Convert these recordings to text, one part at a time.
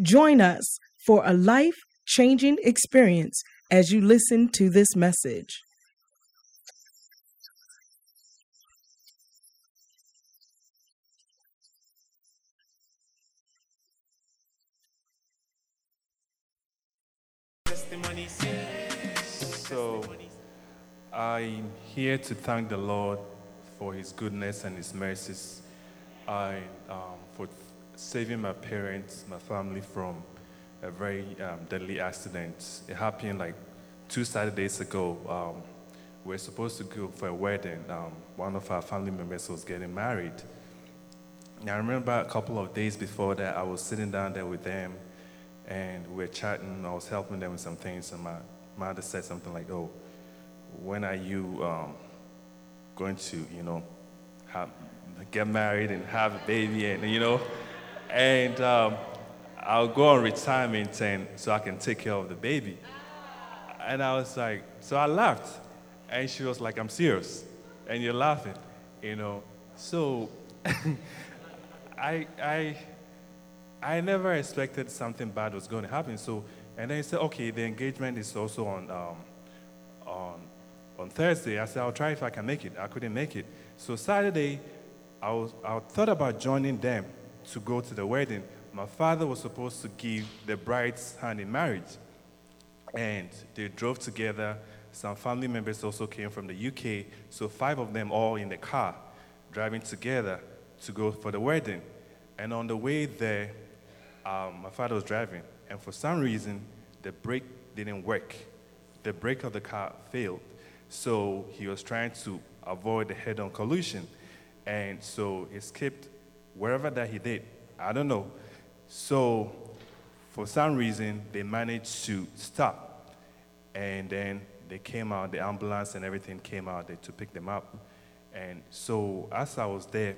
Join us for a life-changing experience as you listen to this message. So, I'm here to thank the Lord for His goodness and His mercies. I, um, for saving my parents, my family from a very um, deadly accident. It happened like two Saturdays ago. Um, we were supposed to go for a wedding. Um, one of our family members was getting married. And I remember a couple of days before that, I was sitting down there with them and we were chatting. I was helping them with some things, and my mother said something like, "Oh, when are you um, going to, you know, have, get married and have a baby?" And you know, and um, I'll go on retirement, and so I can take care of the baby. And I was like, so I laughed, and she was like, "I'm serious," and you're laughing, you know. So I I. I never expected something bad was going to happen. So, and then he said, okay, the engagement is also on, um, on, on Thursday. I said, I'll try if I can make it. I couldn't make it. So Saturday, I, was, I thought about joining them to go to the wedding. My father was supposed to give the bride's hand in marriage. And they drove together. Some family members also came from the UK. So five of them all in the car, driving together to go for the wedding. And on the way there, um, my father was driving, and for some reason, the brake didn't work. The brake of the car failed. So he was trying to avoid the head on collision. And so he skipped wherever that he did. I don't know. So for some reason, they managed to stop. And then they came out, the ambulance and everything came out to pick them up. And so as I was there,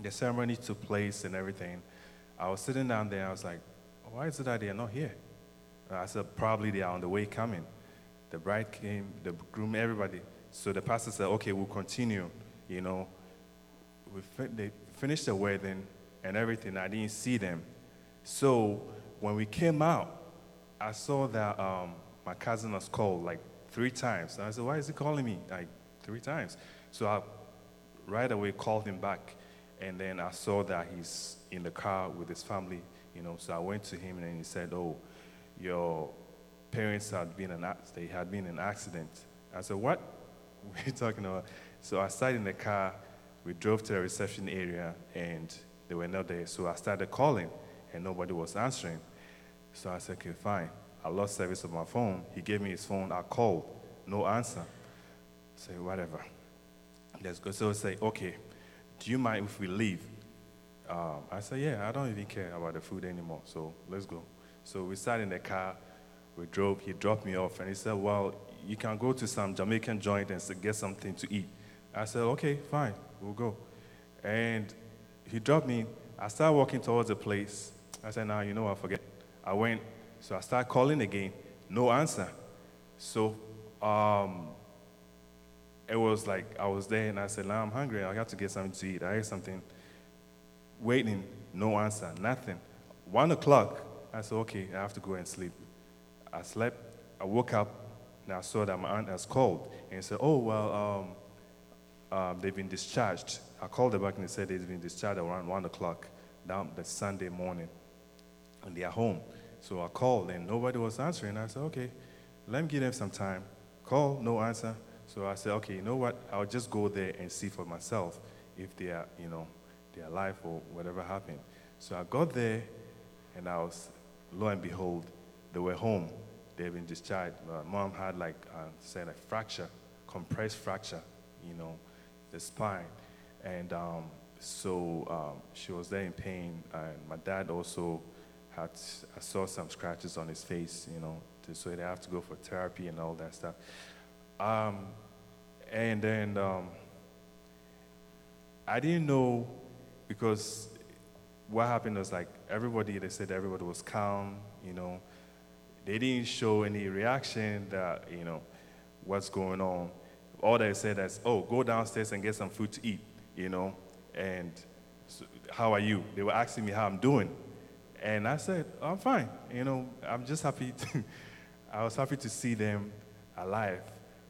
the ceremony took place and everything. I was sitting down there, I was like, why is it that they're not here? I said, probably they are on the way coming. The bride came, the groom, everybody. So the pastor said, okay, we'll continue. You know, we they finished the wedding and everything. I didn't see them. So when we came out, I saw that um, my cousin was called like three times. And I said, why is he calling me? Like three times. So I right away called him back. And then I saw that he's in the car with his family, you know. So I went to him and he said, "Oh, your parents had been an they had been in an accident." I said, "What? What are you talking about?" So I sat in the car. We drove to the reception area and they were not there. So I started calling and nobody was answering. So I said, "Okay, fine." I lost service of my phone. He gave me his phone. I called, no answer. Say, "Whatever." Let's go. So I say, "Okay." do you mind if we leave? Um, I said, yeah, I don't even care about the food anymore, so let's go. So we sat in the car, we drove, he dropped me off, and he said, well, you can go to some Jamaican joint and get something to eat. I said, okay, fine, we'll go. And he dropped me, I started walking towards the place. I said, now, nah, you know what, forget. I went, so I started calling again, no answer. So um, it was like I was there and I said, now I'm hungry. I got to get something to eat. I ate something. Waiting, no answer, nothing. One o'clock, I said, okay, I have to go and sleep. I slept. I woke up and I saw that my aunt has called and said, oh, well, um, um, they've been discharged. I called her back and they said they've been discharged around one o'clock down the Sunday morning and they are home. So I called and nobody was answering. I said, okay, let me give them some time. Call, no answer. So I said, okay, you know what? I'll just go there and see for myself if they are, you know, they're alive or whatever happened. So I got there, and I was, lo and behold, they were home. They've been discharged. My mom had like, uh, said a fracture, compressed fracture, you know, the spine. And um, so um, she was there in pain. And my dad also had I saw some scratches on his face, you know, to, so they have to go for therapy and all that stuff. Um, and then um, I didn't know because what happened was like everybody, they said everybody was calm, you know. They didn't show any reaction that, you know, what's going on. All they said is, oh, go downstairs and get some food to eat, you know, and so, how are you? They were asking me how I'm doing. And I said, I'm fine, you know, I'm just happy. To, I was happy to see them alive.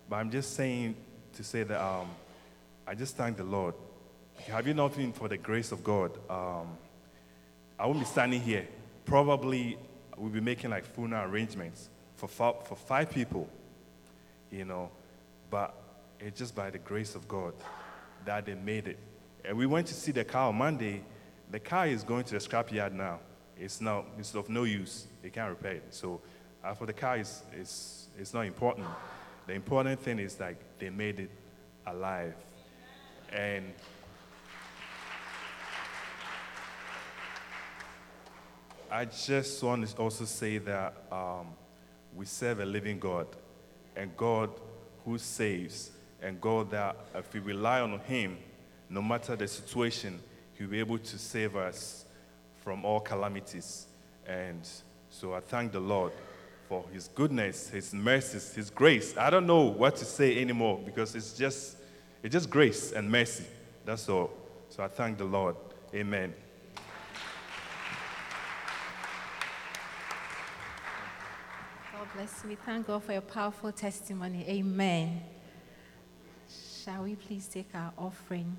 But I'm just saying to say that um, I just thank the Lord. Have you not been for the grace of God? Um, I won't be standing here. Probably we'll be making like funeral arrangements for for five people, you know. But it's just by the grace of God that they made it. And we went to see the car on Monday. The car is going to the scrapyard now. It's now it's of no use. They can't repair it. So uh, for the car, it's, it's, it's not important. The important thing is like they made it alive. And I just want to also say that um, we serve a living God, and God who saves, and God that if we rely on Him, no matter the situation, He'll be able to save us from all calamities. And so I thank the Lord for His goodness, His mercies, His grace. I don't know what to say anymore because it's just, it's just grace and mercy. That's all. So I thank the Lord. Amen. God bless you. We Thank God for your powerful testimony. Amen. Shall we please take our offering?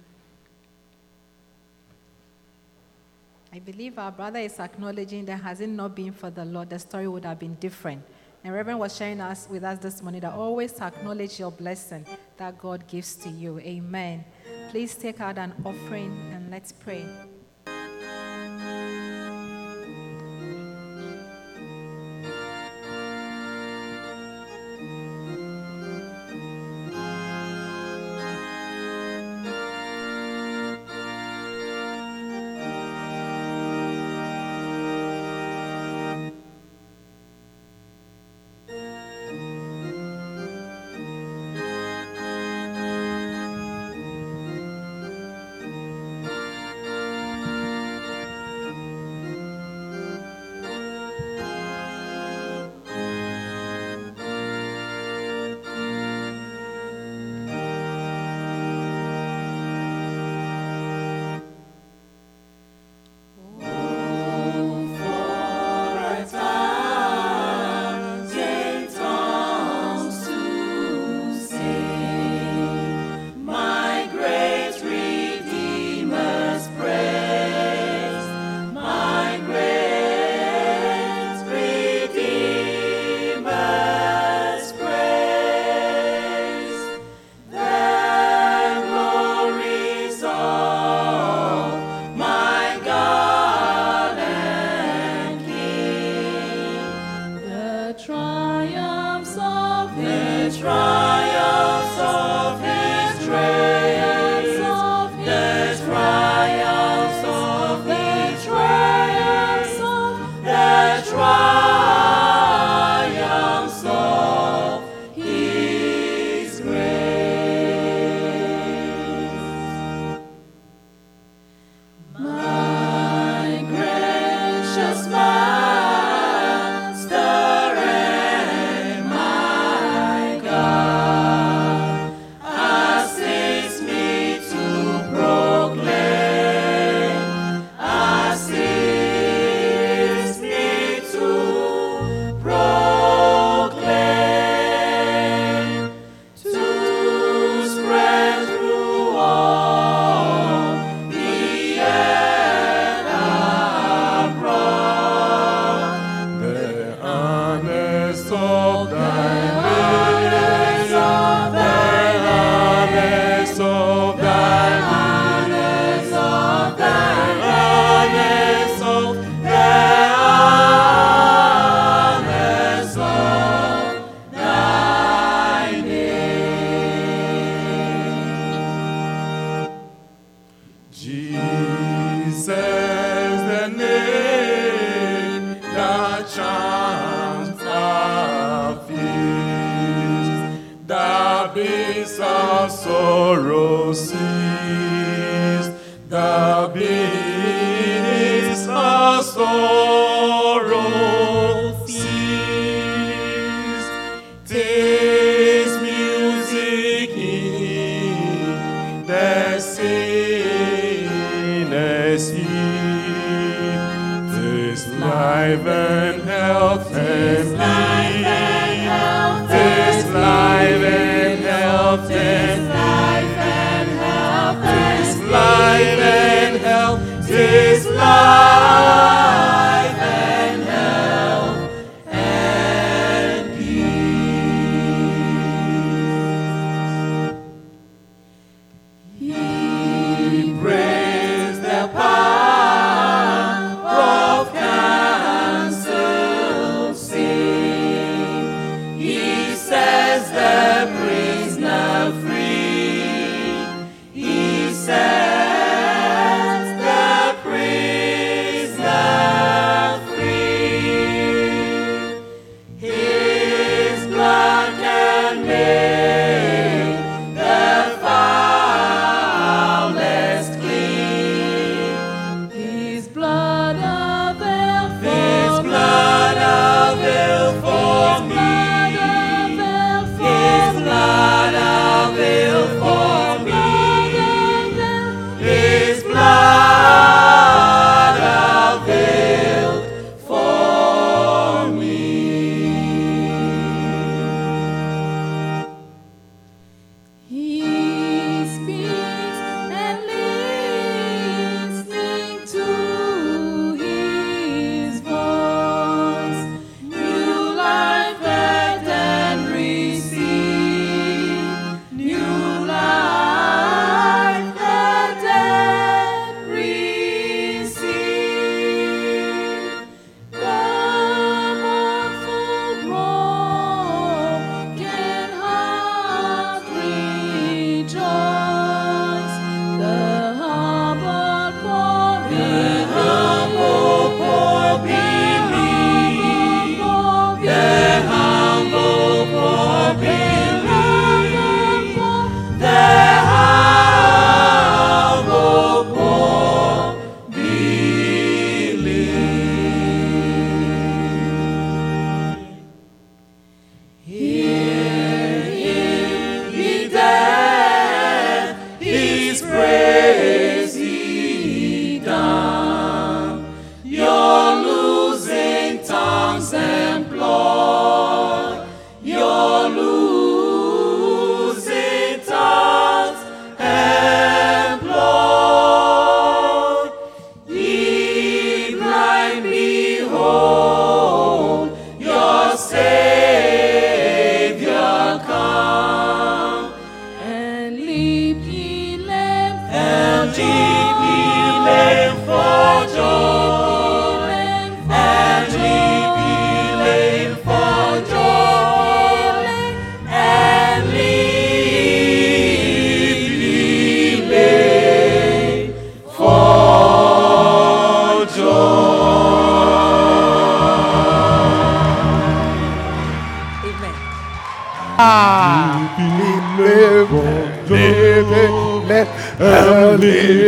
I believe our brother is acknowledging that has it not been for the Lord, the story would have been different. And Reverend was sharing us with us this morning that always acknowledge your blessing that God gives to you. Amen. Please take out an offering and let's pray.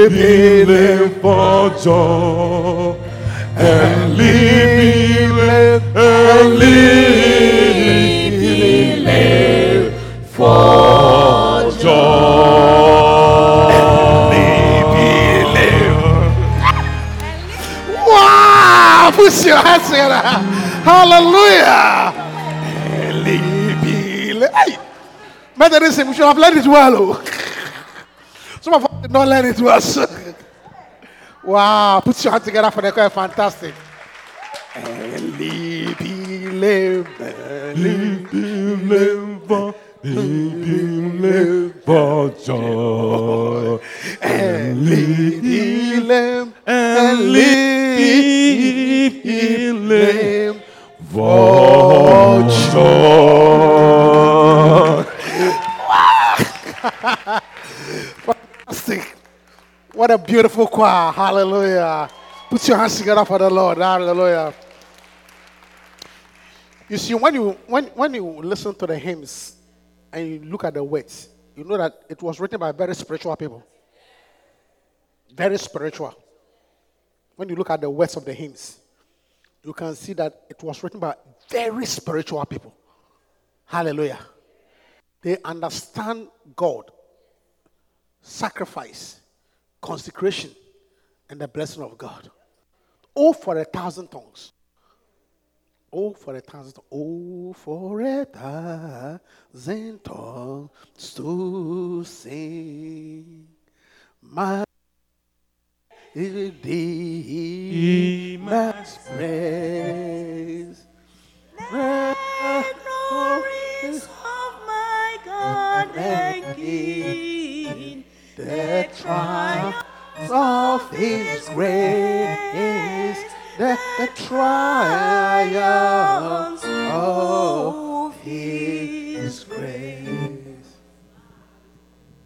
leave for joy and leave him and leave for joy and leave him. Wow! Push your hands together. Hallelujah. Hey, Methodism, we should have learned it well. Don't let it was. wow. Put your hand together for the choir. Fantastic. Vojo. What a beautiful choir. Hallelujah. Put your hands together for the Lord. Hallelujah. You see, when you, when, when you listen to the hymns and you look at the words, you know that it was written by very spiritual people. Very spiritual. When you look at the words of the hymns, you can see that it was written by very spiritual people. Hallelujah. They understand God, sacrifice, consecration, and the blessing of God. Oh, for a thousand tongues. Oh, for a thousand. Oh, for a thousand tongues to sing. My thee must praise. The glories of my God and King, The triumphs of His grace. The, the triumphs of His grace.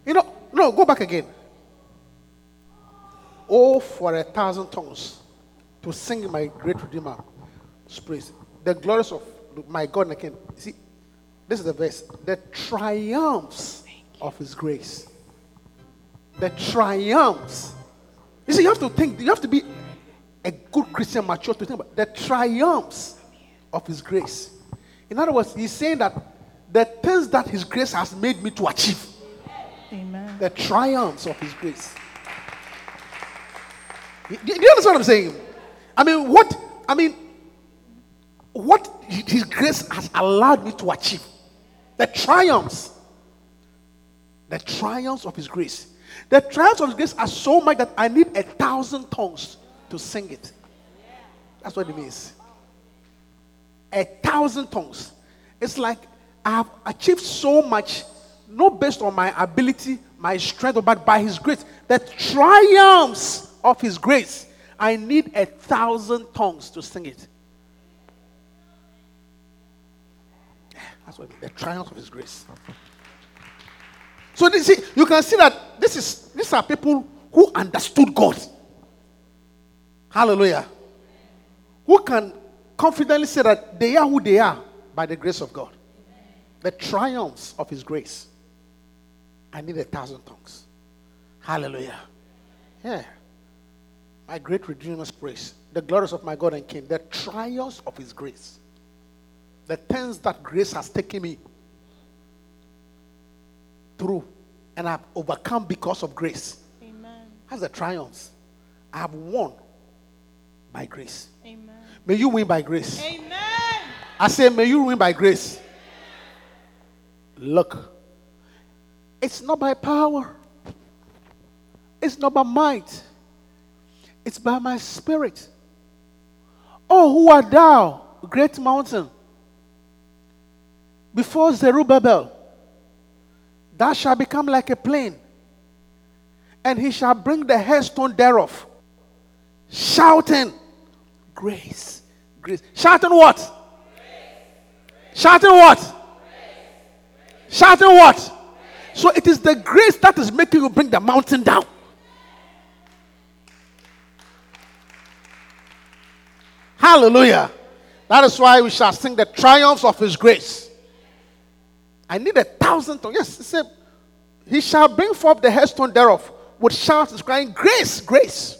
You know, no, go back again. Oh, for a thousand tongues to sing my great Redeemer praise. The glories of my God and King. See, this is the verse. The triumphs of His grace. The triumphs. You see, you have to think, you have to be a good Christian, mature to think about the triumphs of His grace. In other words, He's saying that the things that His grace has made me to achieve, Amen. the triumphs of His grace. Do you understand what I'm saying? I mean, what I mean, what His grace has allowed me to achieve, the triumphs, the triumphs of His grace. The triumphs of His grace are so much that I need a thousand tongues to sing it. That's what it means. A thousand tongues. It's like I have achieved so much, not based on my ability, my strength, but by His grace. The triumphs of His grace. I need a thousand tongues to sing it. That's what the triumph of His grace. So see, you can see that this is these are people who understood God. Hallelujah. Who can confidently say that they are who they are by the grace of God. The triumphs of His grace. I need a thousand tongues. Hallelujah. Yeah. My great Redeemer's grace. The glories of my God and King. The triumphs of His grace. The things that grace has taken me through and I've overcome because of grace. Amen. That's the triumphs. I have won by grace. Amen. May you win by grace. Amen. I say, may you win by grace. Look, it's not by power, it's not by might, it's by my spirit. Oh, who art thou, great mountain? Before Zerubbabel, thou shall become like a plain, and he shall bring the headstone thereof, shouting, Grace, grace. Shouting what? Shouting what? Shouting what? So it is the grace that is making you bring the mountain down. Hallelujah. That is why we shall sing the triumphs of his grace. I need a thousand tongues. Yes, he said, He shall bring forth the headstone thereof with shouts crying, Grace, grace.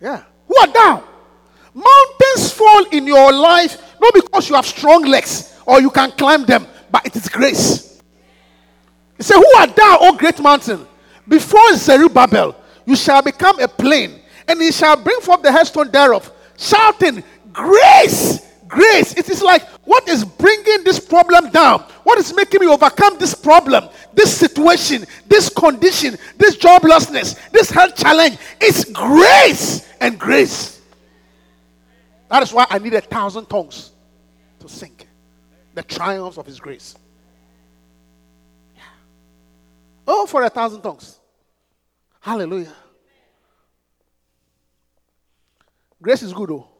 Yeah. Who art thou? Mountains fall in your life not because you have strong legs or you can climb them, but it is grace. He said, Who art thou, O great mountain? Before Zerubbabel, you shall become a plain, and he shall bring forth the headstone thereof, shouting, Grace! Grace. It is like what is bringing this problem down? What is making me overcome this problem, this situation, this condition, this joblessness, this health challenge? It's grace and grace. That is why I need a thousand tongues to sing the triumphs of His grace. Yeah. Oh, for a thousand tongues. Hallelujah. Grace is good, though.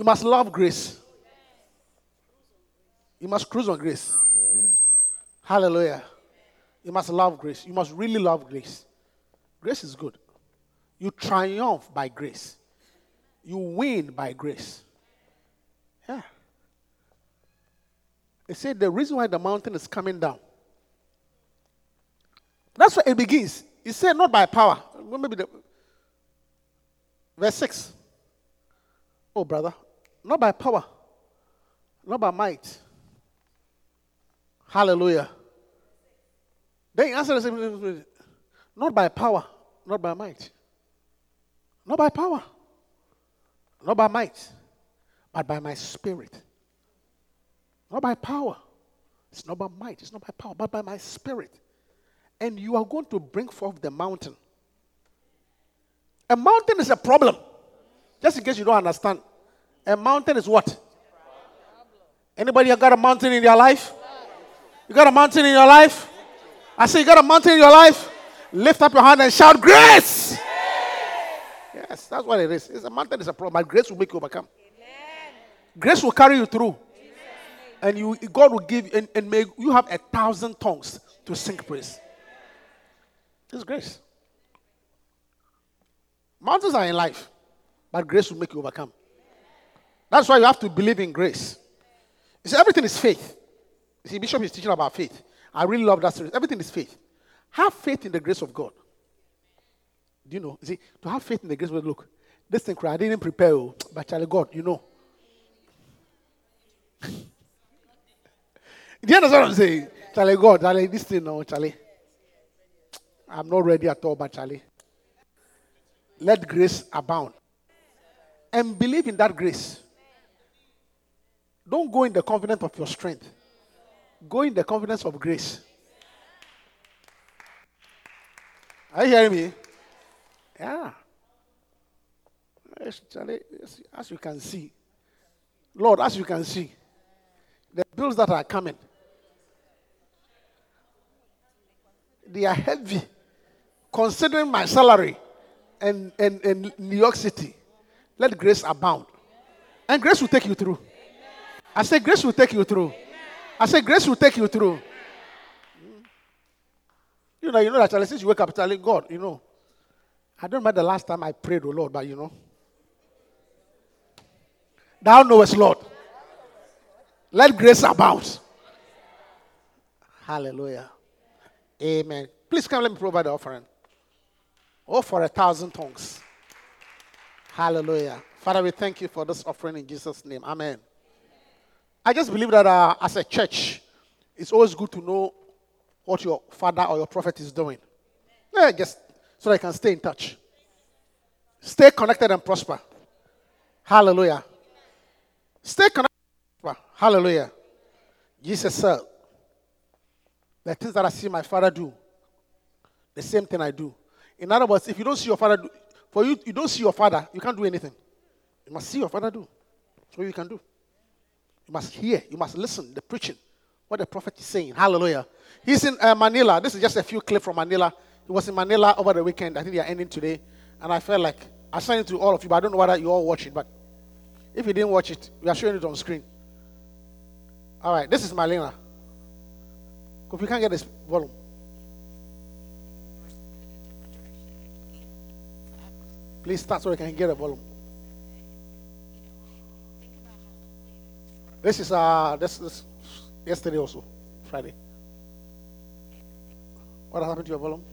You must love grace. You must cruise on grace. Hallelujah. You must love grace. You must really love grace. Grace is good. You triumph by grace. You win by grace. Yeah. They said the reason why the mountain is coming down That's where it begins. He said, not by power. Maybe the verse 6. Oh, brother, not by power, not by might. Hallelujah. Then he answered, the same thing. not by power, not by might. Not by power, not by might, but by my spirit. Not by power. It's not by might, it's not by power, but by my spirit. And you are going to bring forth the mountain. A mountain is a problem. Just in case you don't understand. A mountain is what? Anybody got a mountain in your life? You got a mountain in your life? I say you got a mountain in your life? Lift up your hand and shout, Grace! Yes, that's what it is. It's a mountain is a problem, but grace will make you overcome. Amen. Grace will carry you through. Amen. And you, God will give, and, and may you have a thousand tongues to sing praise. It's grace. Mountains are in life, but grace will make you overcome. That's why you have to believe in grace. See, everything is faith. You see, Bishop is teaching about faith. I really love that series. Everything is faith. Have faith in the grace of God. Do you know? See, to have faith in the grace of God, look, this thing, I didn't prepare you, oh, but Charlie, God, you know. Do you understand what I'm saying? Charlie, God, Charlie, this thing, no, Charlie. I'm not ready at all, but Charlie. Let grace abound. And believe in that grace. Don't go in the confidence of your strength. Go in the confidence of grace. Are you hearing me? Yeah. As you can see, Lord, as you can see, the bills that are coming, they are heavy considering my salary and, and, and New York City. Let grace abound. And grace will take you through. I say, grace will take you through. I say, grace will take you through. You know, you know that since you wake up, telling God, you know. I don't remember the last time I prayed, oh Lord, but you know. Thou knowest, Lord. Let grace abound. Hallelujah. Amen. Please come, let me provide the offering. Oh, for a thousand tongues. Hallelujah. Father, we thank you for this offering in Jesus' name. Amen. I just believe that uh, as a church, it's always good to know what your father or your prophet is doing. Yeah, just so they can stay in touch. Stay connected and prosper. Hallelujah. Stay connected. Hallelujah. Jesus said, The things that I see my father do, the same thing I do. In other words, if you don't see your father do, for you, you don't see your father, you can't do anything. You must see your father do. So you can do. You must hear, you must listen, the preaching, what the prophet is saying. Hallelujah. He's in uh, Manila. This is just a few clips from Manila. He was in Manila over the weekend. I think they are ending today. And I felt like I sent it to all of you, but I don't know whether you all watch it. But if you didn't watch it, we are showing it on screen. All right, this is Manila. If you can't get this volume. Please start so I can get a volume. This is uh this this yesterday also, Friday. What happened to your volume?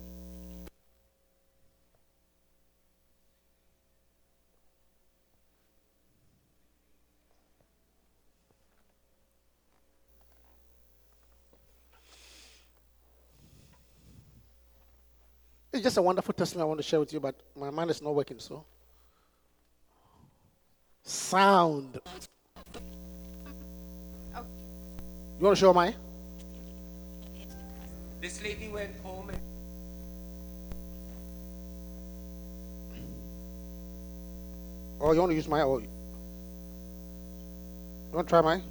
It's just a wonderful testimony I want to share with you, but my mind is not working, so. Sound. You want to show mine? This lady went home and Oh, you want to use my? Oh, you want to try mine?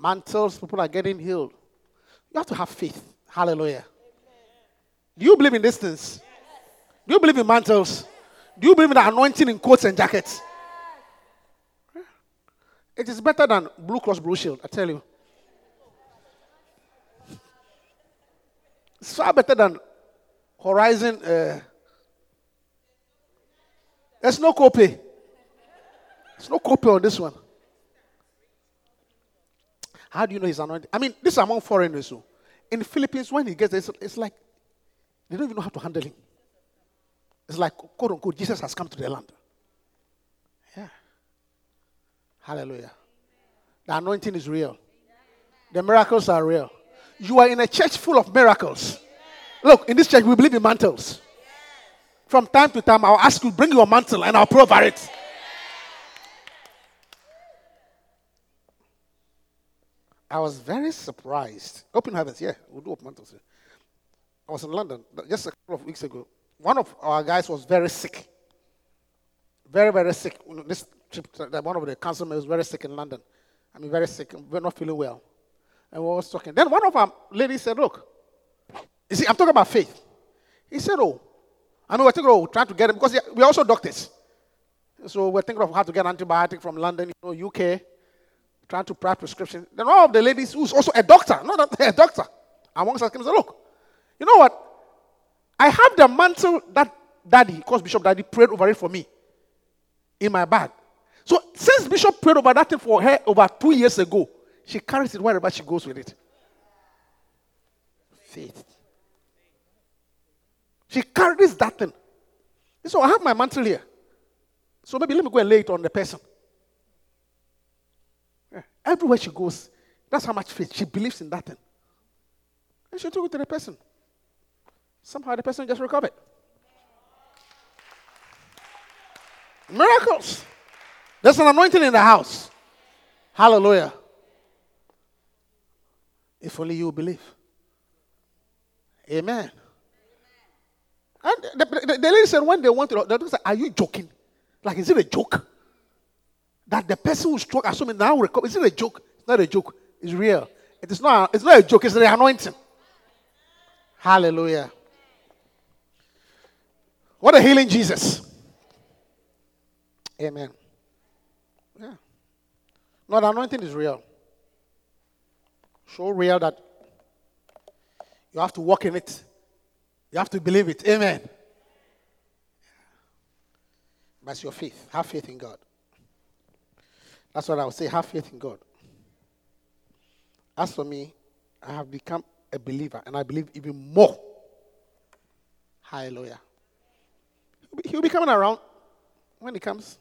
Mantles, people are getting healed. You have to have faith. Hallelujah. Do you believe in these things? Do you believe in mantles? Do you believe in the anointing in coats and jackets? It is better than Blue Cross Blue Shield, I tell you. It's far better than Horizon. Uh, there's no copay. There's no copay on this one. How do you know he's anointed? I mean, this is among foreigners. So in the Philippines, when he gets there, it's, it's like they don't even know how to handle him. It's like, quote unquote, Jesus has come to the land. Yeah. Hallelujah. The anointing is real. The miracles are real. You are in a church full of miracles. Look, in this church, we believe in mantles. From time to time, I'll ask you, bring your mantle and I'll pray over it. I was very surprised. Open heavens, yeah, we'll do open mantles. I was in London just a couple of weeks ago. One of our guys was very sick. Very, very sick. This trip, one of the councilmen was very sick in London. I mean, very sick, we're not feeling well. And we were talking. Then one of our ladies said, Look, you see, I'm talking about faith. He said, Oh, I mean, we're thinking of trying to get him because we're also doctors. So we're thinking of how to get antibiotic from London, you know, UK, trying to write prescription. Then one of the ladies who's also a doctor, not a doctor, amongst us came and said, Look, you know what? I have the mantle that daddy, because Bishop Daddy prayed over it for me in my bag. So since Bishop prayed over that thing for her over two years ago, she carries it wherever she goes with it. Faith. She carries that thing. So I have my mantle here. So maybe let me go and lay it on the person. Yeah. Everywhere she goes, that's how much faith she believes in that thing. And she took it to the person. Somehow the person just recovered. Miracles. There's an anointing in the house. Hallelujah. If only you believe. Amen. And the, the, the lady said, when they went to the doctor said, Are you joking? Like, is it a joke? That the person who struck, assuming now recover, is it a joke? It's not a joke. It's real. It is not, it's not a joke, it's the anointing. Hallelujah. What a healing Jesus. Amen. No, the anointing is real. So real that you have to walk in it. You have to believe it. Amen. That's your faith. Have faith in God. That's what I would say. Have faith in God. As for me, I have become a believer and I believe even more. Hallelujah. He'll be coming around when he comes.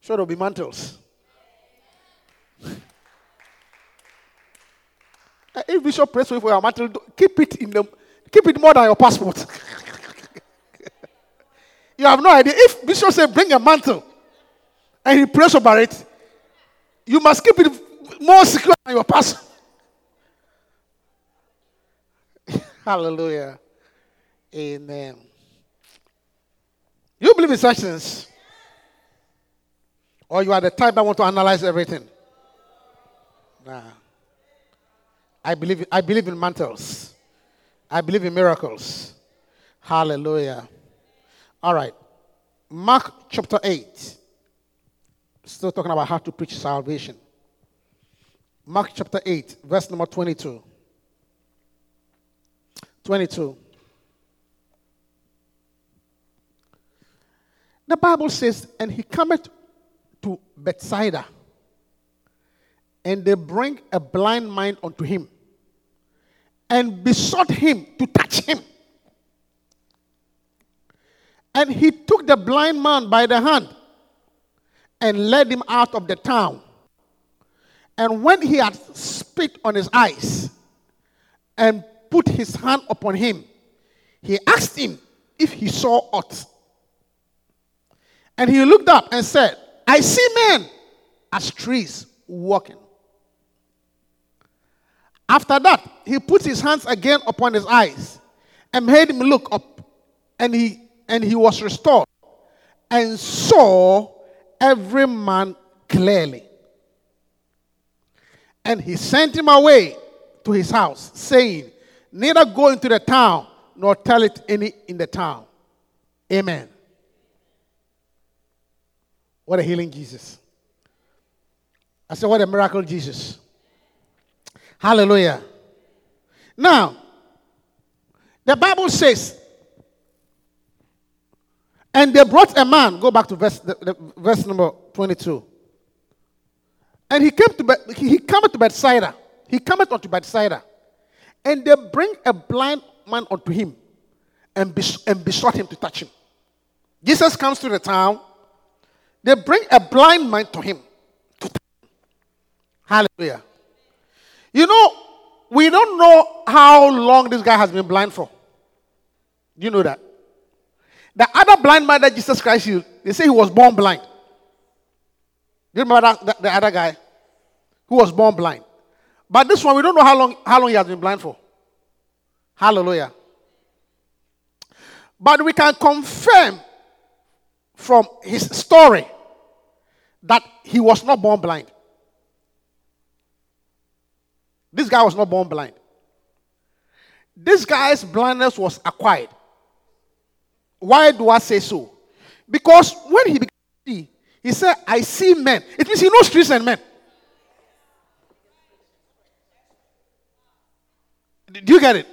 Sure, there'll be mantles. Uh, if Bishop prays for you for your mantle, keep it in the keep it more than your passport. you have no idea. If Bishop says bring a mantle and he prays over it, you must keep it more secure than your passport. Hallelujah. Amen. You believe in such things? Or you are the type that want to analyze everything? Nah. I believe, I believe in mantles. I believe in miracles. Hallelujah. All right. Mark chapter 8. Still talking about how to preach salvation. Mark chapter 8, verse number 22. 22. The Bible says, And he cometh to Bethsaida, and they bring a blind man unto him, and besought him to touch him. And he took the blind man by the hand and led him out of the town. And when he had spit on his eyes and put his hand upon him, he asked him if he saw aught. And he looked up and said, I see men as trees walking. After that, he put his hands again upon his eyes and made him look up, and he and he was restored and saw every man clearly. And he sent him away to his house, saying, Neither go into the town nor tell it any in the town. Amen. What a healing Jesus. I said, What a miracle Jesus. Hallelujah. Now, the Bible says, and they brought a man, go back to verse, the, the, verse number 22. And he came to he came to Bethsaida. He cometh unto Bethsaida. And they bring a blind man unto him and, bes- and besought him to touch him. Jesus comes to the town. They bring a blind man to him. to touch him. Hallelujah. You know, we don't know how long this guy has been blind for. Do you know that? The other blind man that Jesus Christ healed, they say he was born blind. Do you remember that, that- the other guy who was born blind? But this one, we don't know how long, how long he has been blind for. Hallelujah. But we can confirm from his story that he was not born blind. This guy was not born blind. This guy's blindness was acquired. Why do I say so? Because when he began to see, he said, I see men. It means he knows trees and men. Do you get it?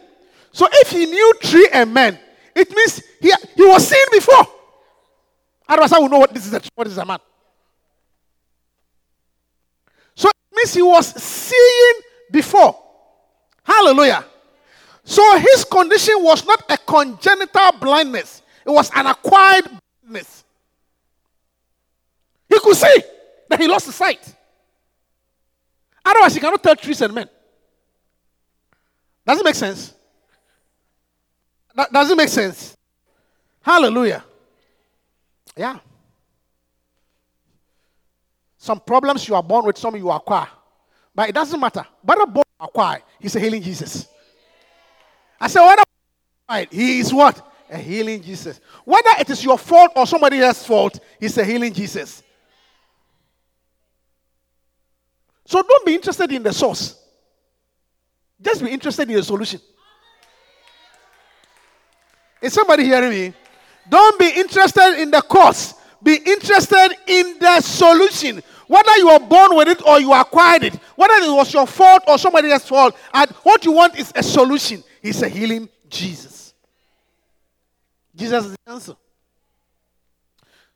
So if he knew tree and men, it means he, he was seen before. Otherwise, I would know what this is a, what is a man. So it means he was seeing before. Hallelujah. So his condition was not a congenital blindness, it was an acquired blindness. He could see that he lost his sight. Otherwise, he cannot tell trees and men. Does it make sense? Does it make sense? Hallelujah. Yeah. Some problems you are born with, some you acquire. But it doesn't matter. But a boy acquired, he's a healing Jesus. I said, whether acquired, he is what? A healing Jesus. Whether it is your fault or somebody else's fault, he's a healing Jesus. So don't be interested in the source. Just be interested in the solution. Is somebody hearing me? Don't be interested in the cause. Be interested in the solution. Whether you are born with it or you acquired it, whether it was your fault or somebody else's fault, and what you want is a solution. He's a healing Jesus. Jesus is the answer.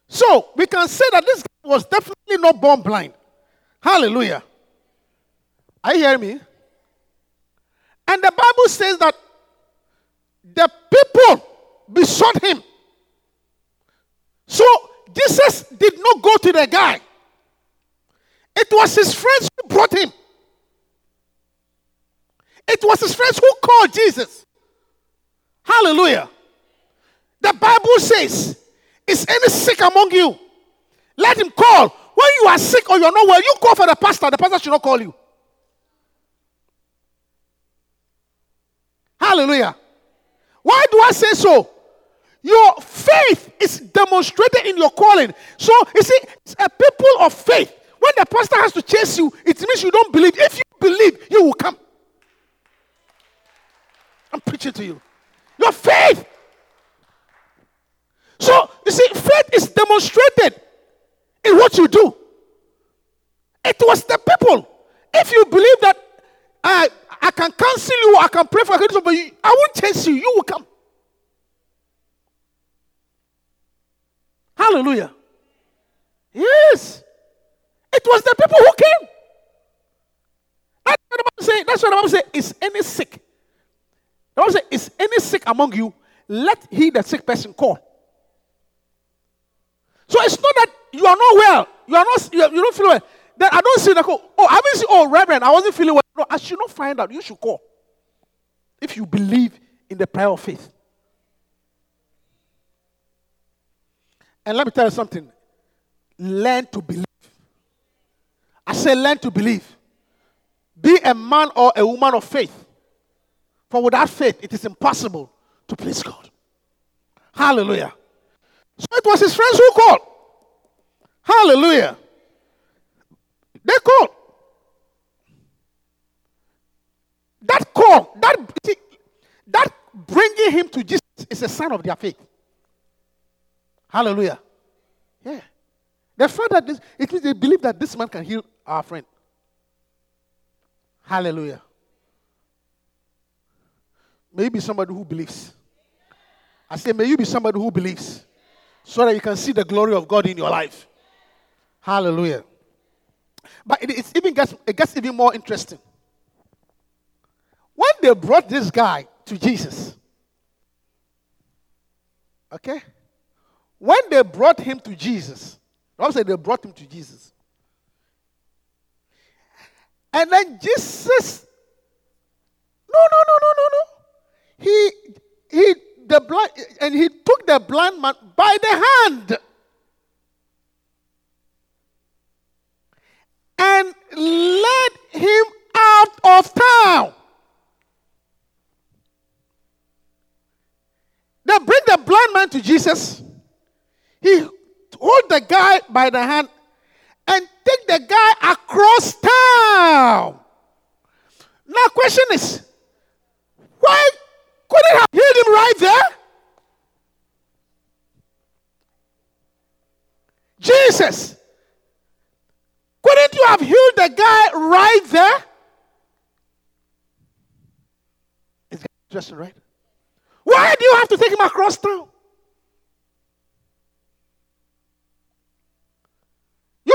So we can say that this guy was definitely not born blind. Hallelujah. Are you hearing me? And the Bible says that the people besought him. So Jesus did not go to the guy. It was his friends who brought him. It was his friends who called Jesus. Hallelujah. The Bible says, Is any sick among you? Let him call. When you are sick or you're not well, you call for the pastor. The pastor should not call you. Hallelujah. Why do I say so? Your faith is demonstrated in your calling. So, you see, a people of faith. When the pastor has to chase you, it means you don't believe. If you believe, you will come. I'm preaching to you. Your faith. So, you see, faith is demonstrated in what you do. It was the people. If you believe that I, I can counsel you, I can pray for you, but I won't chase you, you will come. Hallelujah. Yes. It was the people who came. That's what the Bible say. That's what the Bible say. Is any sick? The Bible say, is any sick among you? Let he the sick person call. So it's not that you are not well. You are not. You, don't feel well. Then I don't see the call. Oh, I haven't seen. Oh, Reverend, I wasn't feeling well. No, I should not find out. You should call. If you believe in the prayer of faith. And let me tell you something. Learn to believe. I say, learn to believe. Be a man or a woman of faith. For without faith, it is impossible to please God. Hallelujah. So it was his friends who called. Hallelujah. They called. That call, that, that bringing him to Jesus is a sign of their faith. Hallelujah. Yeah. They felt that this, it means they believe that this man can heal our friend. Hallelujah. May you be somebody who believes. I say, may you be somebody who believes so that you can see the glory of God in your life. Hallelujah. But it, it's even gets, it gets even more interesting. When they brought this guy to Jesus, okay, when they brought him to Jesus, obviously they brought him to Jesus. And then Jesus, no, no, no, no, no, no. He, he, the blind, and he took the blind man by the hand and led him out of town. They bring the blind man to Jesus. He hold the guy by the hand and take the guy across town. Now, question is, why couldn't have healed him right there? Jesus, couldn't you have healed the guy right there? It's interesting, right? Why do you have to take him across town?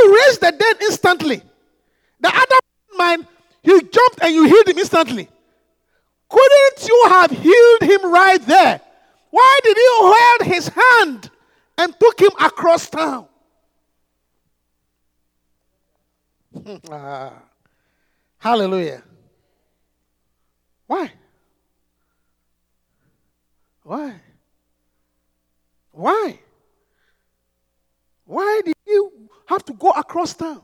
You raised the dead instantly. The other man, you jumped and you healed him instantly. Couldn't you have healed him right there? Why did you hold his hand and took him across town? ah, hallelujah. Why? Why? Why? Why did you have to go across town?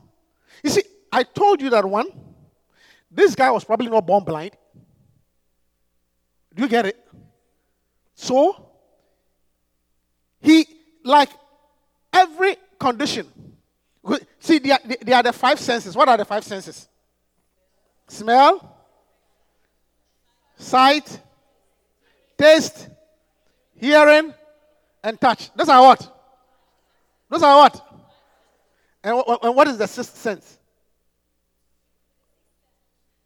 You see, I told you that one. This guy was probably not born blind. Do you get it? So, he, like every condition, see, they are, they are the five senses. What are the five senses? Smell, sight, taste, hearing, and touch. Those are what? Those are what? And, what is the sixth sense?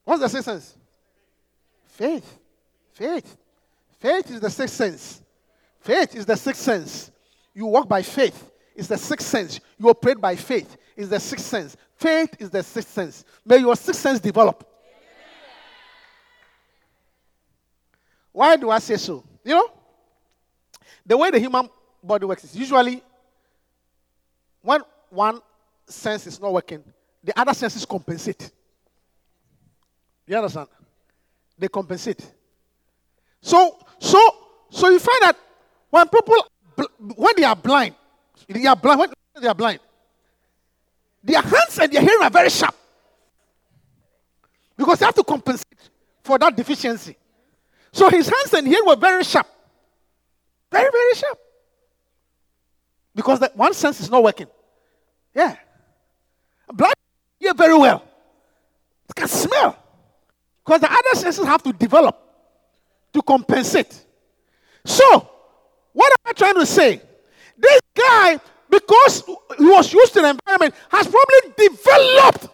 What's the sixth sense? Faith. Faith. Faith is the sixth sense. Faith is the sixth sense. You walk by faith. It's the sixth sense. You operate by faith. It's the sixth sense. Faith is the sixth sense. May your sixth sense develop. Why do I say so? You know, the way the human body works is usually when one sense is not working, the other senses compensate. You understand? They compensate. So, so, so you find that when people, when they are blind, they are blind, when they are blind, their hands and their hearing are very sharp. Because they have to compensate for that deficiency. So his hands and hearing were very sharp. Very, very sharp. Because that one sense is not working. Yeah. Blind hear very well. It can smell. Because the other senses have to develop to compensate. So, what am I trying to say? This guy, because he was used to the environment, has probably developed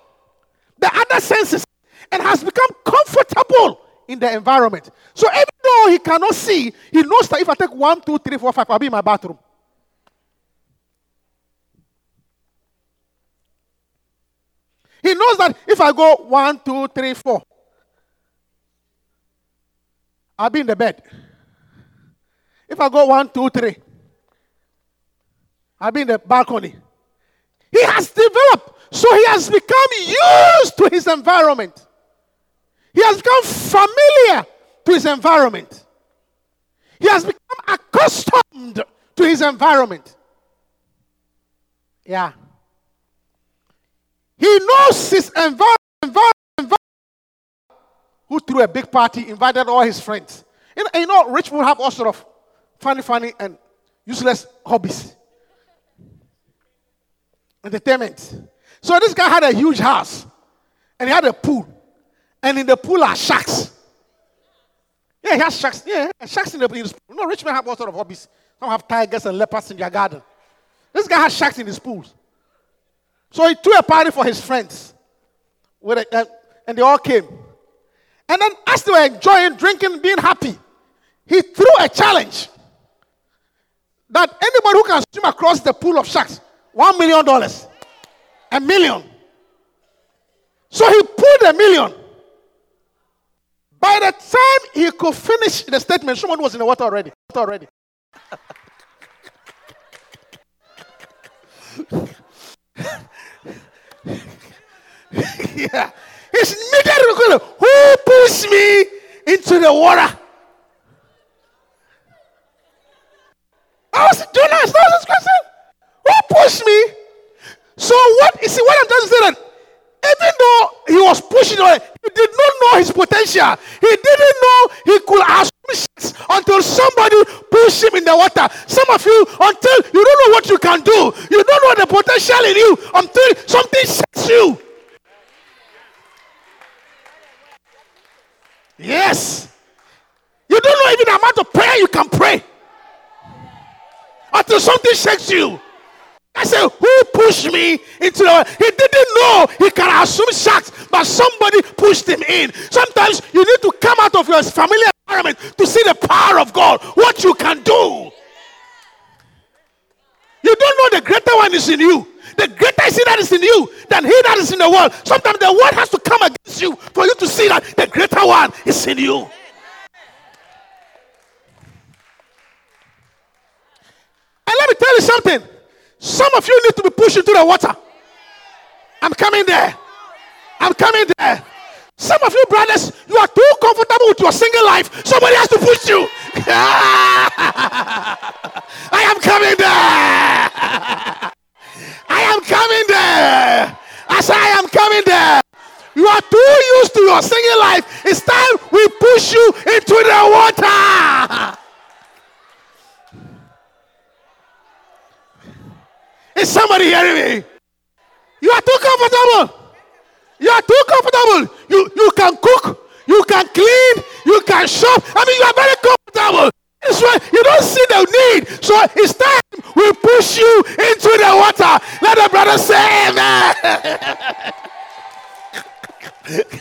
the other senses and has become comfortable in the environment. So even though he cannot see, he knows that if I take one, two, three, four, five, I'll be in my bathroom. He knows that if I go one, two, three, four, I'll be in the bed. If I go one, two, three, I'll be in the balcony. He has developed, so he has become used to his environment. He has become familiar to his environment. He has become accustomed to his environment. Yeah. He knows his environment, environment. Who threw a big party, invited all his friends. You know, you know, rich people have all sort of funny, funny, and useless hobbies. Entertainment. So this guy had a huge house, and he had a pool, and in the pool are sharks. Yeah, he has sharks. Yeah, sharks in the pool. You know, rich men have all sort of hobbies. Some have tigers and leopards in their garden. This guy has sharks in his pools. So he threw a party for his friends, a, uh, and they all came. And then, as they were enjoying, drinking, being happy, he threw a challenge that anybody who can swim across the pool of sharks, one million dollars, a million. So he pulled a million by the time he could finish the statement, someone was in the water already. Already. yeah. He's immediately who pushed me into the water? I was doing that was his question. Who pushed me? So what you see what I'm trying to say that even though he was pushing on he did not know his potential. He didn't know he could assume until somebody pushed him in the water. Some of you, until you don't know what you can do, you don't know the potential in you until something sets you. Yes. You don't know even the amount of prayer you can pray until something shakes you. I said, Who pushed me into the water? He didn't know he can assume shacks, but somebody pushed him in. Sometimes you need to come out of your familiar environment to see the power of God, what you can do. You don't know the greater one is in you. The greater is he that is in you than he that is in the world. Sometimes the world has to come against you for you to see that the greater one is in you. And let me tell you something. Some of you need to be pushed into the water. I'm coming there. I'm coming there. Some of you brothers, you are too comfortable with your single life. Somebody has to push you. I am coming there. I am coming there. Say I am coming there. You are too used to your single life. It's time we push you into the water. Is somebody hearing me? You are too comfortable. You are too comfortable. You, you can cook, you can clean, you can shop. I mean, you are very comfortable. That's why you don't see the need. So it's time we push you into the water. Let the brother say amen.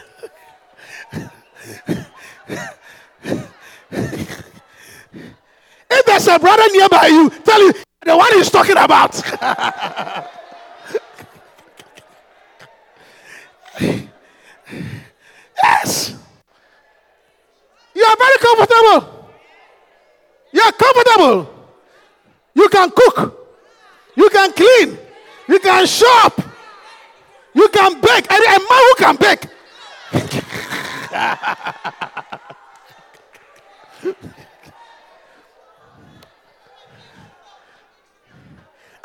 if there's a brother nearby you, tell you the one he's talking about. yes. You are very comfortable. You are comfortable. You can cook. You can clean. You can shop. You can bake. A man who can bake.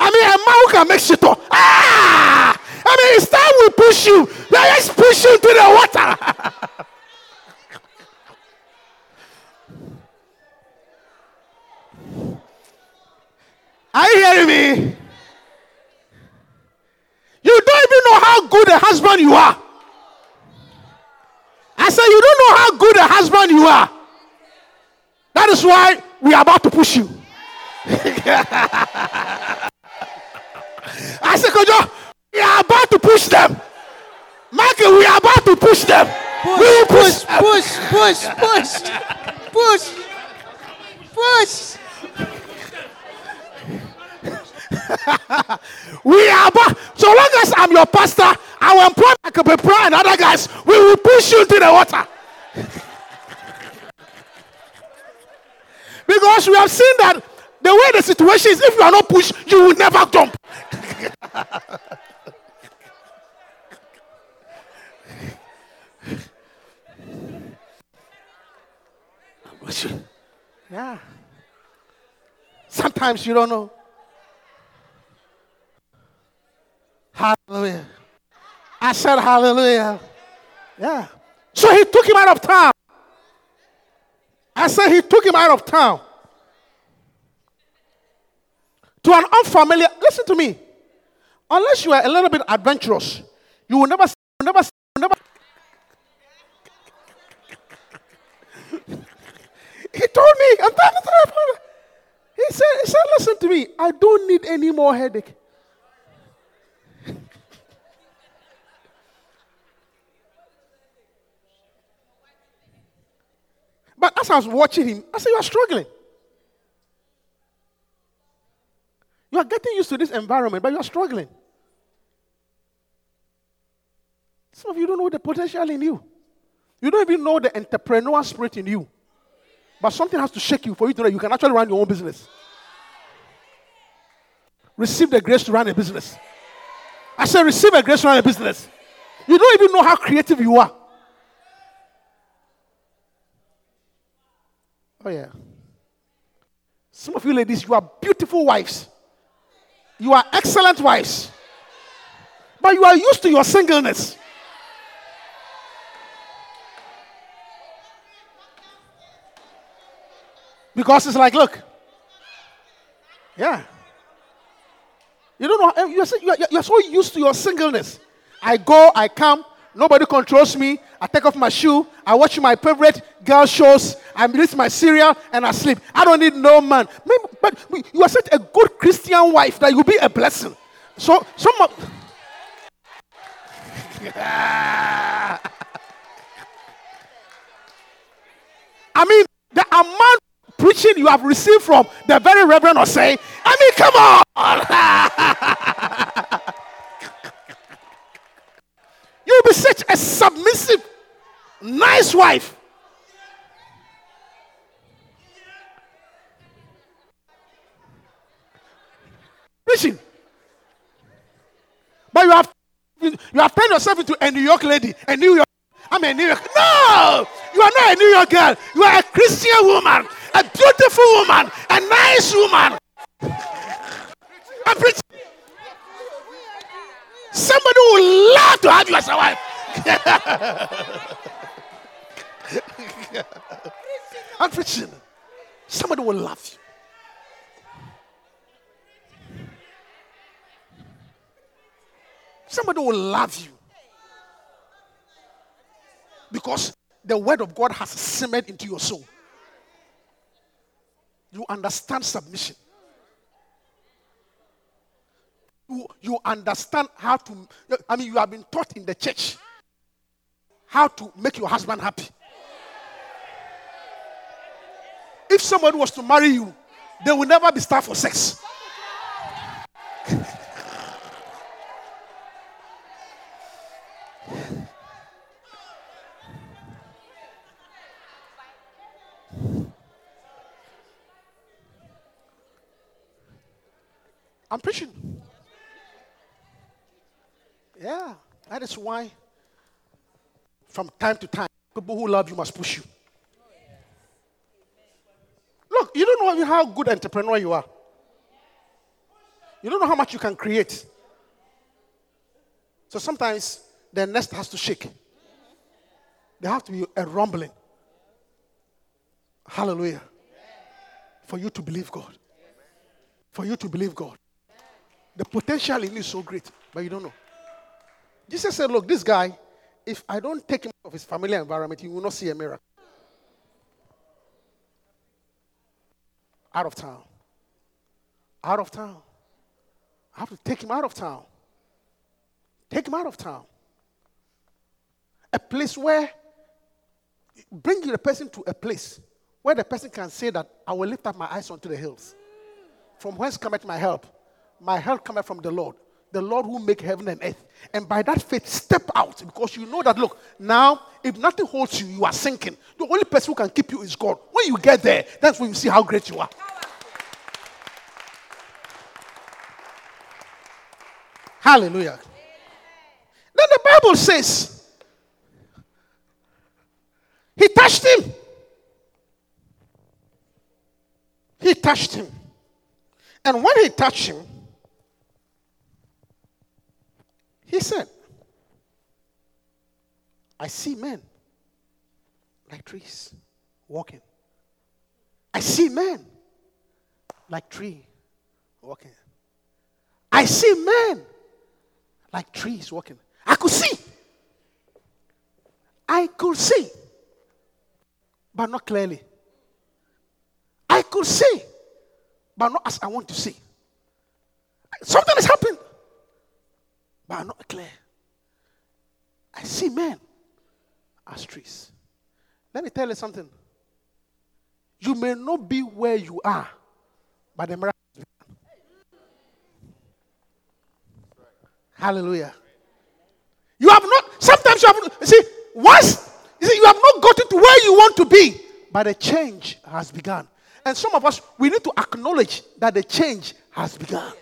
I mean, a man who can make shit up. Ah! I mean, it's time we push you. Let's push you into the water. Are you hearing me? You don't even know how good a husband you are. I said, You don't know how good a husband you are. That is why we are about to push you. I said, Kojo, we are about to push them. Michael, we are about to push them. Push, we will push, them. push, push, push, push, push. We are about, so long as I'm your pastor, I will employ Michael Pepra and other guys. We will push you into the water. because we have seen that the way the situation is, if you are not pushed, you will never jump. yeah. Sometimes you don't know. Hallelujah. I said hallelujah. Yeah. So he took him out of town. I said he took him out of town to an unfamiliar. Listen to me. Unless you are a little bit adventurous, you will never, never, never. Told me, I'm he said, he said, listen to me. I don't need any more headache. But as I was watching him, I said, You are struggling. You are getting used to this environment, but you are struggling. Some of you don't know the potential in you. You don't even know the entrepreneurial spirit in you. But something has to shake you for you to know you can actually run your own business. Receive the grace to run a business. I said, receive a grace to run a business. You don't even know how creative you are. Oh, yeah. Some of you ladies, you are beautiful wives. You are excellent wives. But you are used to your singleness. Because it's like, look, yeah. You don't know, eh, you're, you're, you're so used to your singleness. I go, I come, nobody controls me. I take off my shoe, I watch my favorite girl shows, I eat my cereal, and I sleep. I don't need no man. Maybe, but you are such a good Christian wife that you'll be a blessing. So, some. I mean, the amount preaching you have received from the very Reverend or say, I mean, come on. You'll be such a submissive, nice wife. Preaching. But you have you have turned yourself into a New York lady, a New York. I'm a New York. No, you are not a New York girl. You are a Christian woman a beautiful woman, a nice woman. I'm. Somebody would love to have you as a wife. I'm preaching. Somebody will love you. Somebody will love you. Because the word of God has simmered into your soul you understand submission. You, you understand how to, I mean, you have been taught in the church how to make your husband happy. If somebody was to marry you, they will never be starved for sex. I'm preaching. Yeah, that is why from time to time, people who love you must push you. Look, you don't know how good entrepreneur you are. You don't know how much you can create. So sometimes the nest has to shake. There have to be a rumbling. Hallelujah. For you to believe God. For you to believe God. The potential in you is so great, but you don't know. Jesus said, Look, this guy, if I don't take him out of his familiar environment, he will not see a miracle. Out of town. Out of town. I have to take him out of town. Take him out of town. A place where, bring the person to a place where the person can say that I will lift up my eyes onto the hills. From whence cometh my help? My help cometh from the Lord, the Lord who make heaven and earth. And by that faith, step out because you know that, look, now, if nothing holds you, you are sinking. The only person who can keep you is God. When you get there, that's when you see how great you are. Hallelujah. Then the Bible says, He touched him. He touched him. And when he touched him, He said, I see men like trees walking. I see men like tree walking. I see men like trees walking. I could see. I could see, but not clearly. I could see, but not as I want to see. Something has happened but are not clear. I see men as trees. Let me tell you something. You may not be where you are, but the miracle Hallelujah. You have not, sometimes you have, you see, once, you see, you have not gotten to where you want to be, but a change has begun. And some of us, we need to acknowledge that the change has begun.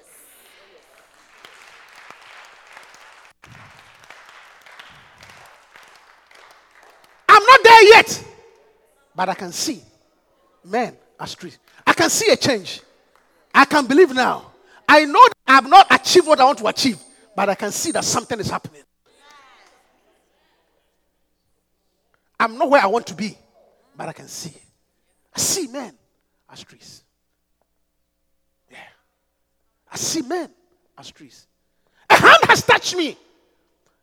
Not there yet, but I can see men as trees. I can see a change. I can believe now. I know I have not achieved what I want to achieve, but I can see that something is happening. I'm not where I want to be, but I can see. I see men as trees. Yeah. I see men as trees. A hand has touched me.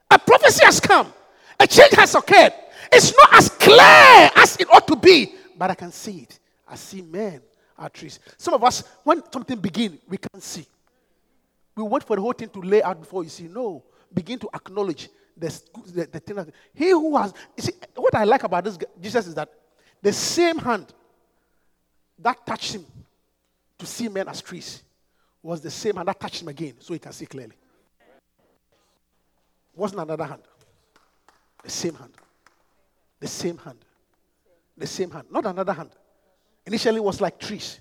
A prophecy has come. A change has occurred. It's not as clear as it ought to be, but I can see it. I see men as trees. Some of us, when something begins, we can't see. We wait for the whole thing to lay out before you see. No, begin to acknowledge the, the, the thing. That, he who has, you see, what I like about this Jesus is that the same hand that touched him to see men as trees was the same hand that touched him again so he can see clearly. Wasn't another hand. The same hand. The same hand. The same hand. Not another hand. Initially it was like trees,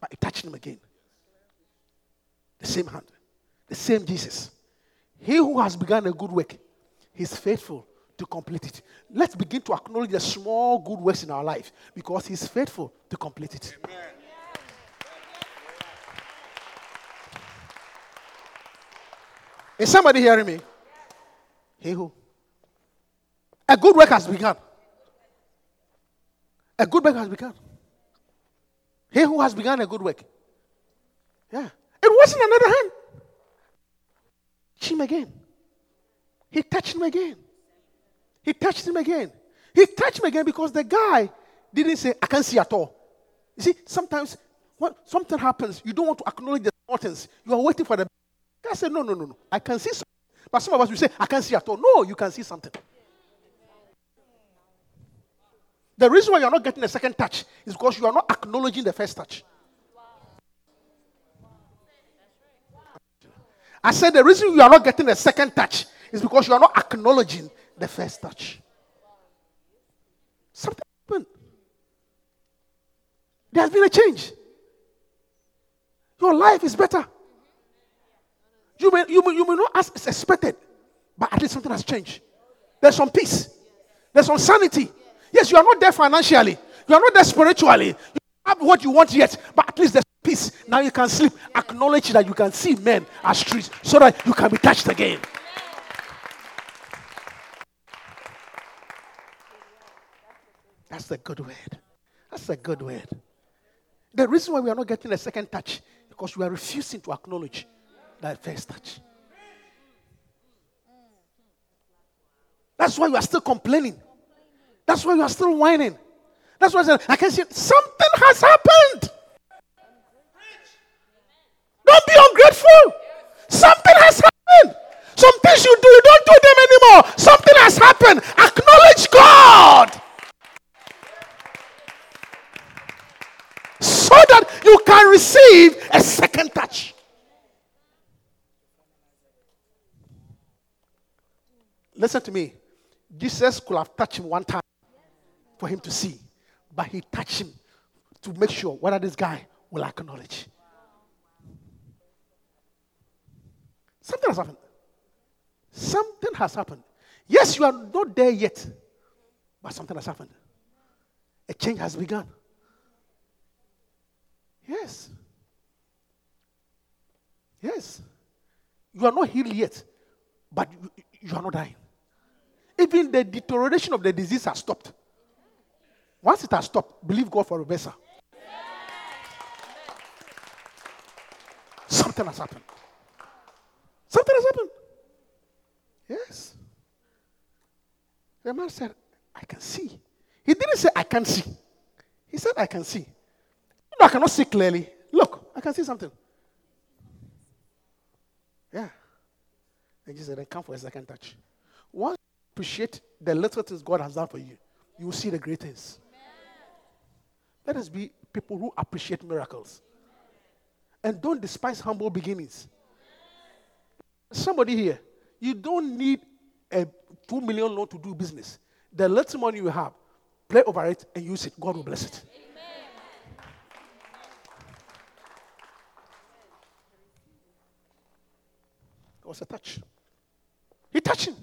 but it touched him again. The same hand. The same Jesus. He who has begun a good work, he's faithful to complete it. Let's begin to acknowledge the small good works in our life because He's faithful to complete it. Amen. Is somebody hearing me? He who? A good work has begun. A good work has begun. He who has begun a good work. Yeah. It wasn't another hand. Him again. He touched him again. He touched him again. He touched him again because the guy didn't say, I can't see at all. You see, sometimes when something happens, you don't want to acknowledge the importance. You are waiting for the guy said, No, no, no, no. I can see something. But some of us will say, I can't see at all. No, you can see something. The reason why you're not getting a second touch is because you are not acknowledging the first touch. I said the reason you are not getting a second touch is because you are not acknowledging the first touch. Something happened. There has been a change. Your life is better. You may, you may, you may not as expected, but at least something has changed. There's some peace. There's some sanity. Yes, you are not there financially. You are not there spiritually. You have what you want yet, but at least there's peace. Now you can sleep. Acknowledge that you can see men as trees so that you can be touched again. That's a good word. That's a good word. The reason why we are not getting a second touch because we are refusing to acknowledge that first touch. That's why you are still complaining. That's why you are still whining. That's why I said, I can see something has happened. Don't be ungrateful. Something has happened. Some things you do, you don't do them anymore. Something has happened. Acknowledge God. So that you can receive a second touch. Listen to me. Jesus could have touched him one time for him to see, but he touched him to make sure whether this guy will acknowledge. Something has happened. Something has happened. Yes, you are not there yet, but something has happened. A change has begun. Yes. Yes. You are not healed yet, but you, you are not dying. Even the deterioration of the disease has stopped. Once it has stopped, believe God for reversal. Something has happened. Something has happened. Yes. The man said, I can see. He didn't say, I can see. He said, I can see. No, I cannot see clearly. Look, I can see something. Yeah. And Jesus said, then come for a second touch. Once you appreciate the little things God has done for you, you will see the great things. Let us be people who appreciate miracles. And don't despise humble beginnings. Somebody here, you don't need a two million loan to do business. The little money you have, play over it and use it. God will bless it. It was a touch. He touched him.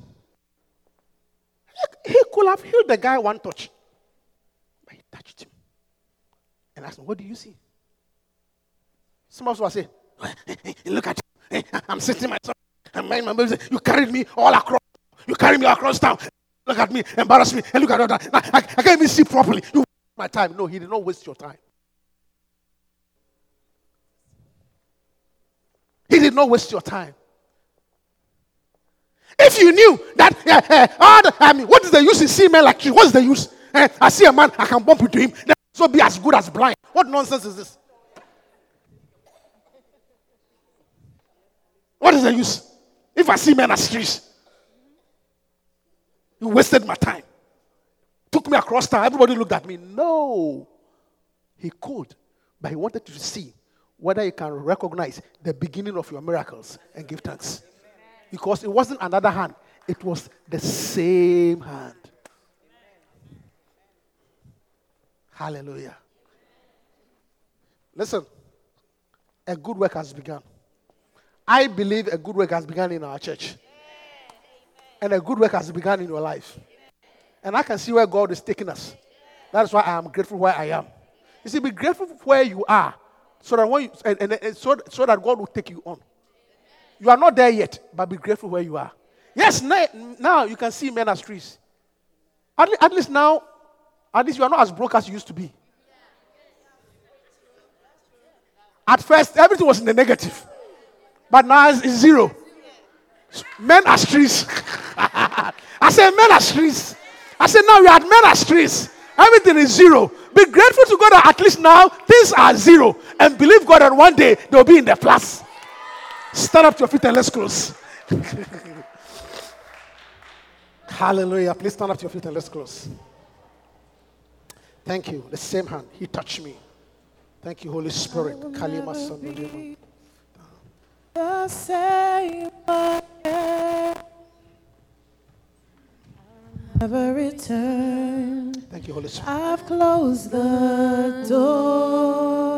He could have healed the guy one touch. But he touched him. And asked him, What do you see? Some of us will say, Look at you. I'm sitting myself. And my mom You carried me all across. You carried me across town. Look at me, embarrass me, and look at that. I, I, I can't even see properly. You waste my time. No, he did not waste your time. He did not waste your time. If you knew that, uh, uh, the, I mean, what is the use in seeing men like you? What's the use? Uh, I see a man, I can bump into him. Then so be as good as blind. What nonsense is this? What is the use? If I see men as trees, you wasted my time. Took me across town. Everybody looked at me. No. He could, but he wanted to see whether you can recognize the beginning of your miracles and give thanks. Because it wasn't another hand, it was the same hand. Hallelujah. Listen, a good work has begun. I believe a good work has begun in our church. And a good work has begun in your life. And I can see where God is taking us. That's why I am grateful where I am. You see, be grateful where you are so that, when you, and, and, and so, so that God will take you on. You are not there yet, but be grateful where you are. Yes, now you can see men as trees. At, at least now, at least you are not as broke as you used to be. At first, everything was in the negative, but now it's zero. Men are trees. I said, men are trees. I said, now you are men are trees. Everything is zero. Be grateful to God that at least now things are zero. And believe God that one day they'll be in the plus. Stand up to your feet and let's close. Hallelujah. Please stand up to your feet and let's close. Thank you. The same hand. He touched me. Thank you, Holy Spirit. Kalima The same Never return. Thank you, Holy Spirit. I've closed the door.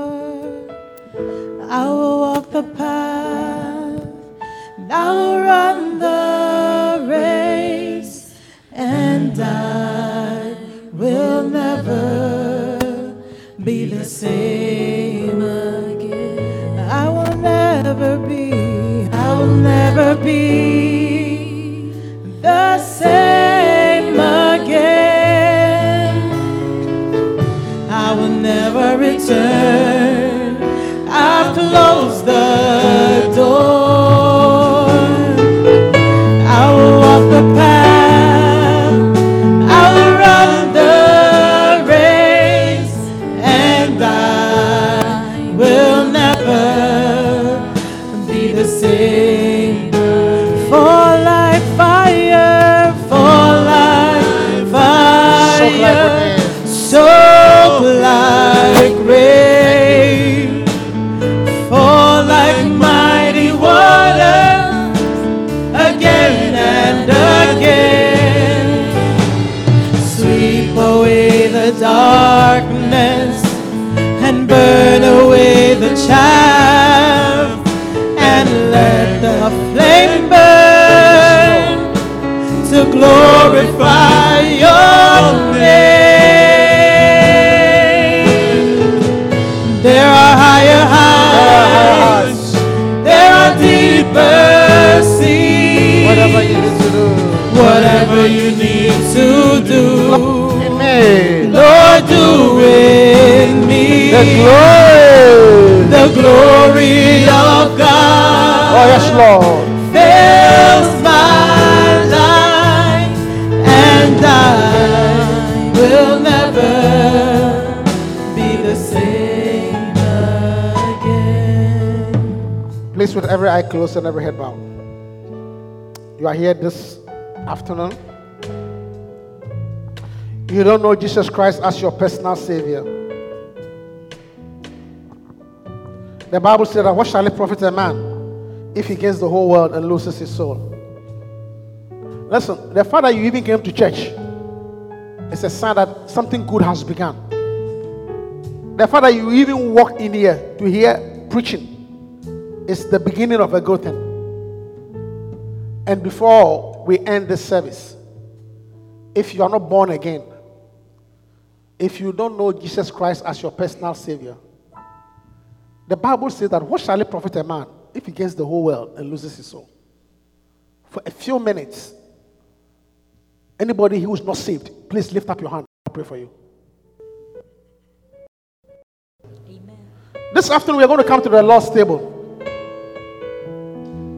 With every eye closed and every head bowed. You are here this afternoon. You don't know Jesus Christ as your personal Savior. The Bible said that what shall it profit a man if he gains the whole world and loses his soul? Listen, the fact that you even came to church it's a sign that something good has begun. The fact that you even walk in here to hear preaching is the beginning of a good thing. And before we end this service, if you are not born again, if you don't know Jesus Christ as your personal Savior, the Bible says that what shall it profit a man if he gains the whole world and loses his soul? For a few minutes, anybody who is not saved, please lift up your hand. I'll pray for you. Amen. This afternoon, we are going to come to the Lord's table.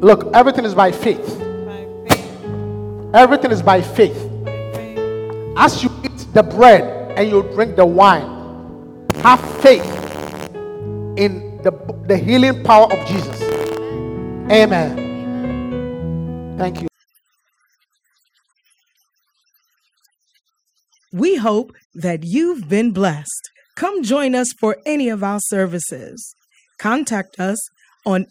Look, everything is by faith. By faith. Everything is by faith. by faith. As you eat the bread and you drink the wine, have faith in the, the healing power of Jesus. Amen. Amen. Thank you. We hope that you've been blessed. Come join us for any of our services. Contact us on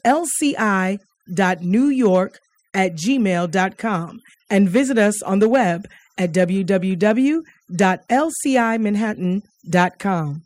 lci.newyork at gmail.com and visit us on the web at www.lcimanhattan.com.